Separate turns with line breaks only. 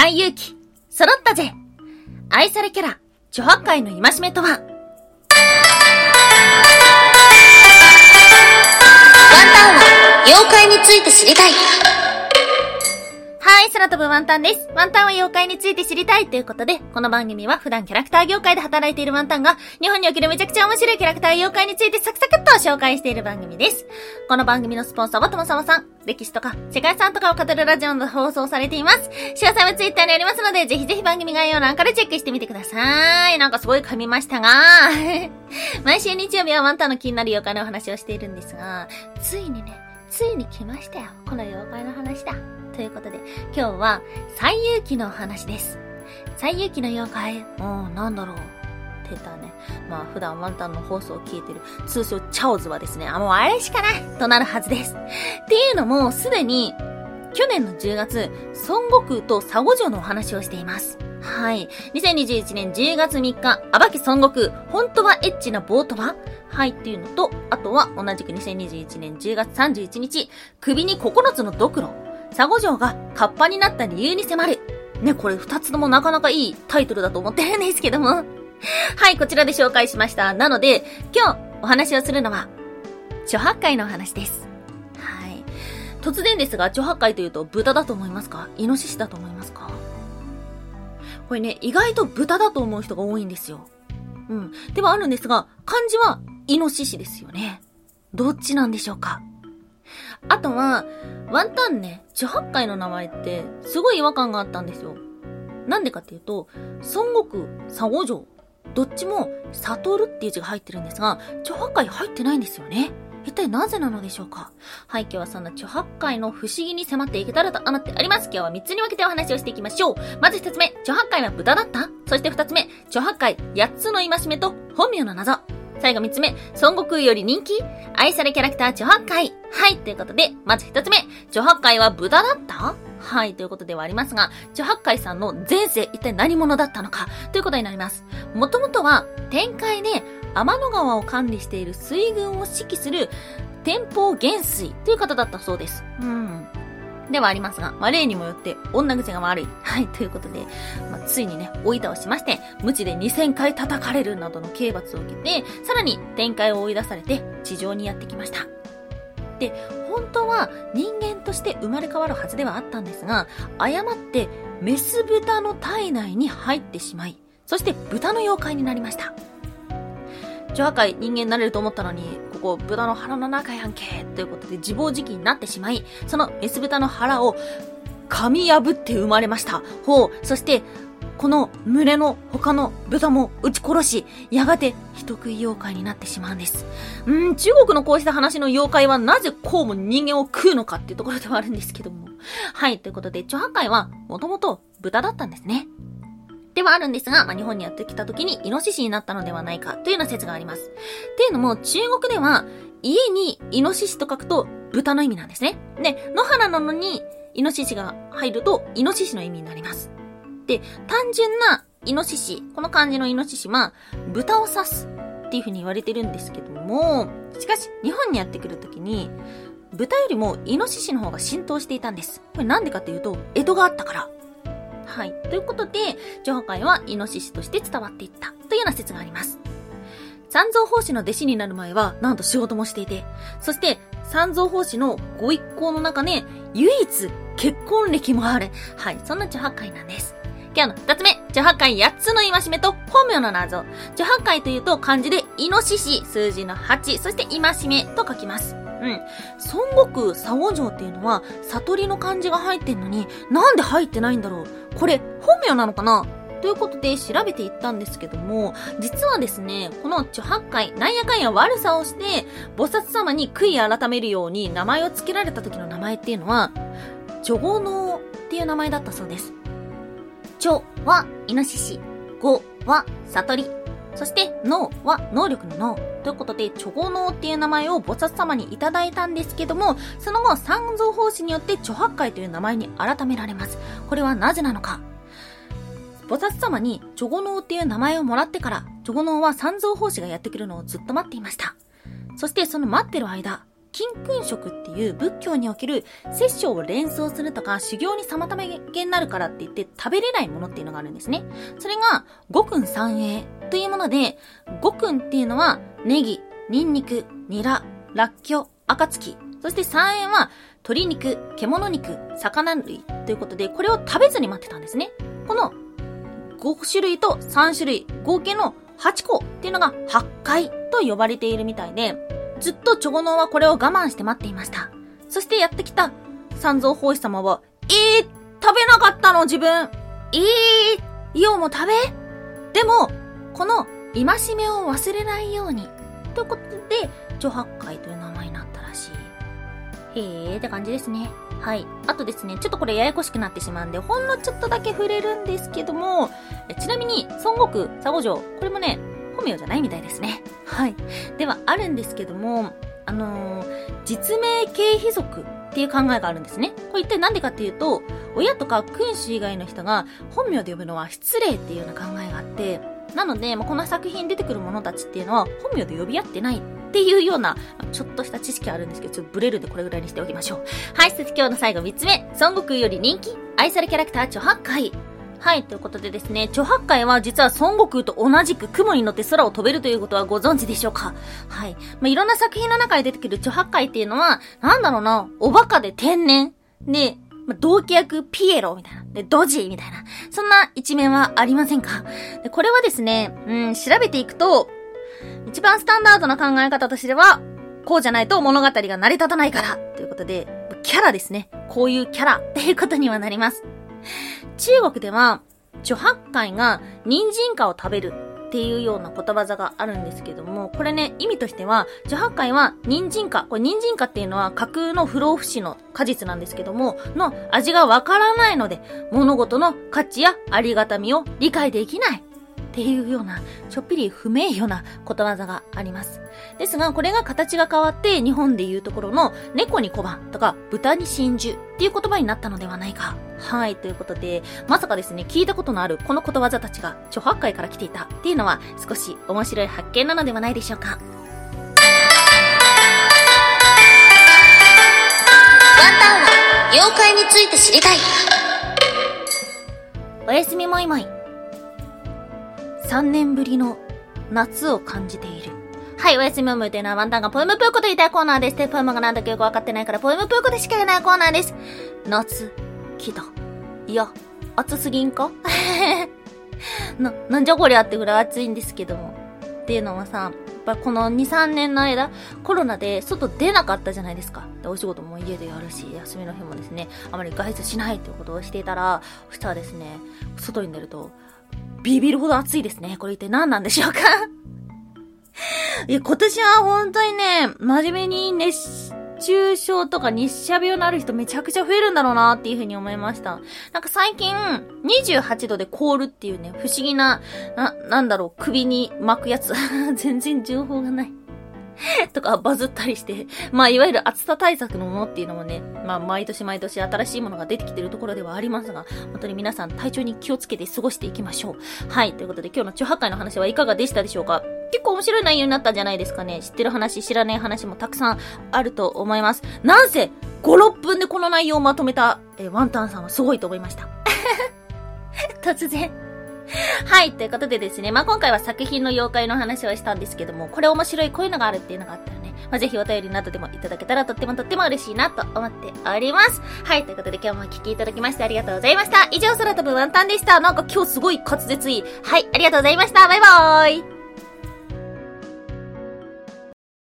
最勇気、揃ったぜ愛されキャラ、著白海の戒めとは？ワン
タンは妖怪について知りたい。
はい、空飛ぶワンタンです。ワンタンは妖怪について知りたいということで、この番組は普段キャラクター業界で働いているワンタンが、日本におけるめちゃくちゃ面白いキャラクター妖怪についてサクサクっと紹介している番組です。この番組のスポンサーはともさまさん、歴史とか世界遺産とかを語るラジオで放送されています。詳細はツイッターにありますので、ぜひぜひ番組概要欄からチェックしてみてください。なんかすごい噛みましたが、毎週日曜日はワンタンの気になる妖怪のお話をしているんですが、ついにね、ついに来ましたよ。この妖怪の話だ。ということで、今日は、最勇気の話です。最勇気の妖怪、もう、なんだろう。って言ったね、まあ普段ワンタンの放送を聞いてる通称チャオズはですね、あ、もうあれしかないとなるはずです。っていうのも、すでに、去年の10月、孫悟空と佐護城のお話をしています。はい。2021年10月3日、暴き孫悟空、本当はエッチなボートは？はいっていうのと、あとは同じく2021年10月31日、首に9つのドクロ。佐護城がカッパになった理由に迫る。ね、これ二つともなかなかいいタイトルだと思ってるんですけども。はい、こちらで紹介しました。なので、今日お話をするのは、諸八海のお話です。はい。突然ですが、諸八海というと豚だと思いますか？イノシシだと思いますか？これね、意外と豚だと思う人が多いんですよ。うん。ではあるんですが、漢字はイノシシですよね。どっちなんでしょうか？あとは、ワンタンね、地八海の名前って、すごい違和感があったんですよ。なんでかっていうと、孫悟空、佐護城、どっちも、悟るっていう字が入ってるんですが、地八海入ってないんですよね。一体なぜなのでしょうか？はい、今日はそんな地八海の不思議に迫っていけたらと思っております。今日は3つに分けてお話をしていきましょう。まず1つ目、地八海は豚だったそして2つ目、地八海8つの戒めと本名の謎。最後3つ目、孫悟空より人気愛されキャラクター、ジョハッカイ。はい、ということで、まず1つ目、ジョハッカイは豚だった？はい、ということではありますが、ジョハッカイさんの前世一体何者だったのか、ということになります。もともとは、天界で天の川を管理している水軍を指揮する、天保元帥という方だったそうです。うん。ではありますが、まあ、例にもよって女癖が悪い。はい、ということで、まあ、ついにね、追い倒しまして、無知で2000回叩かれるなどの刑罰を受けて、さらに展開を追い出されて、地上にやってきました。で、本当は人間として生まれ変わるはずではあったんですが、誤ってメス豚の体内に入ってしまい、そして豚の妖怪になりました。上破壊人間になれると思ったのに、ここ豚の腹の中やんけ、ということで自暴自棄になってしまい、そのメス豚の腹を噛み破って生まれました。ほう、そして、この群れの他の豚も撃ち殺し、やがて人食い妖怪になってしまうんです。うん、中国のこうした話の妖怪はなぜこうも人間を食うのかっていうところではあるんですけども。はい、ということで、チョハカイはもともと豚だったんですね。ではあるんですが、まあ、日本にやってきた時にイノシシになったのではないかというような説があります。っていうのも、中国では、家にイノシシと書くと豚の意味なんですね。で、野原なのにイノシシが入るとイノシシの意味になります。で、単純なイノシシ、この漢字のイノシシは、豚を指すっていう風に言われてるんですけども、しかし、日本にやってくる時に、豚よりもイノシシの方が浸透していたんです。これなんでかっていうと、江戸があったから。はい。ということで、上波会はイノシシとして伝わっていったというような説があります。三蔵法師の弟子になる前は、なんと仕事もしていて、そして、三蔵法師のご一行の中で、唯一結婚歴もある。はい。そんな女波会なんです。今日の二つ目、女波会八つの戒めと本名の謎。女波会というと漢字でイノシシ、数字の8、そして戒めと書きます。うん。孫悟空、佐護城っていうのは、悟りの漢字が入ってんのに、なんで入ってないんだろうこれ、本名なのかな？ということで調べていったんですけども、実はですね、この著八海、なんやかんや悪さをして、菩薩様に悔い改めるように名前を付けられた時の名前っていうのは、チョゴノウっていう名前だったそうです。チョはイノシシ、ゴは悟り、そして、脳は能力の脳。ということで、チョゴ脳っていう名前を菩薩様にいただいたんですけども、その後、三蔵法師によってチョハッカイという名前に改められます。これはなぜなのか菩薩様にチョゴ脳っていう名前をもらってから、チョゴ脳は三蔵法師がやってくるのをずっと待っていました。そしてその待ってる間、金君食っていう仏教における殺生を連想するとか修行に妨げになるからって言って食べれないものっていうのがあるんですね。それが五訓三栄というもので、五訓っていうのはネギ、ニンニク、ニラ、ラッキョ、暁。そして三栄は鶏肉、獣肉、魚類ということで、これを食べずに待ってたんですね。この5種類と3種類、合計の8個っていうのが8回と呼ばれているみたいで、ずっと長老はこれを我慢して待っていました。そしてやってきた三蔵法師様は、えー、食べなかったの自分。えー、イオも食べでも、この戒めを忘れないように。ということで、女八海という名前になったらしい。へーって感じですね。はい。あとですね、ちょっとこれややこしくなってしまうんで、ほんのちょっとだけ触れるんですけども、ちなみに、孫悟空、佐護城、これもね、本名じゃないみたいですね。はい。では、あるんですけども、あのー、実名経費族っていう考えがあるんですね。これ一体なんでかっていうと、親とか君主以外の人が本名で呼ぶのは失礼っていうような考えがあって、なので、まあこの作品に出てくる者たちっていうのは本名で呼び合ってないっていうような、ちょっとした知識あるんですけど、ちょっとブレるんでこれぐらいにしておきましょう。はい、そして今日の最後3つ目。孫悟空より人気愛されキャラクター、チョハッカイ。はい、ということでですね、チョハッカイは実は孫悟空と同じく雲に乗って空を飛べるということはご存知でしょうか？はい。まあ、いろんな作品の中で出てくるチョハッカイっていうのは、なんだろうな、おバカで天然。で、まあ、同期役ピエロみたいな。で、ドジみたいな。そんな一面はありませんか？で、これはですね、うん、調べていくと、一番スタンダードな考え方としては、こうじゃないと物語が成り立たないから、ということで、キャラですね。こういうキャラっていうことにはなります。中国では、女八海が人参花を食べるっていうようなことわざがあるんですけども、これね、意味としては、女八海は人参花、これ人参花っていうのは架空の不老不死の果実なんですけども、の味がわからないので、物事の価値やありがたみを理解できない。っていうような、ちょっぴり不名誉なことわざがあります。ですが、これが形が変わって、日本でいうところの、猫に小判とか、豚に真珠っていう言葉になったのではないか。はい、ということで、まさかですね、聞いたことのあるこのことわざたちが、著八海から来ていたっていうのは、少し面白い発見なのではないでしょうか。ワン
タンは、妖怪について知りたい。
おやすみもいもい。3年ぶりの夏を感じている。はい、おやすみおむというのはワンタンがポエムプーコと言いたいコーナーです。で、ポエムがなんだかよくわかってないからポエムプーコでしか言えないコーナーです。夏、来た。いや、暑すぎんか？な、なんじゃこりゃってぐらい暑いんですけども。っていうのはさ、やっぱこの2、3年の間、コロナで外出なかったじゃないですか。で、お仕事も家でやるし、休みの日もですね、あまり外出しないということをしていたら、そしたらですね、外に出ると、ビビるほど暑いですね。これ一体何なんでしょうか？いや、今年は本当にね、真面目に熱中症とか日射病のある人めちゃくちゃ増えるんだろうなっていうふうに思いました。なんか最近、28度で凍るっていうね、不思議な、な、なんだろう、首に巻くやつ。全然情報がない。とかバズったりして、まあいわゆる暑さ対策のものっていうのもね、まあ毎年毎年新しいものが出てきてるところではありますが、本当に皆さん体調に気をつけて過ごしていきましょう。はい、ということで今日の中破壊の話はいかがでしたでしょうか？結構面白い内容になったんじゃないですかね。知ってる話、知らない話もたくさんあると思います。なんせ、5、6分でこの内容をまとめた、えワンタンさんはすごいと思いました。突然はい、ということでですね、まあ、今回は作品の妖怪の話をしたんですけども、これ面白い、こういうのがあるっていうのがあったらね、まあ、ぜひお便りなどでもいただけたらとってもとっても嬉しいなと思っております。はい、ということで今日もお聴きいただきましてありがとうございました。以上、空飛ぶワンタンでした。なんか今日すごい滑舌いい。はい、ありがとうございました。バイバーイ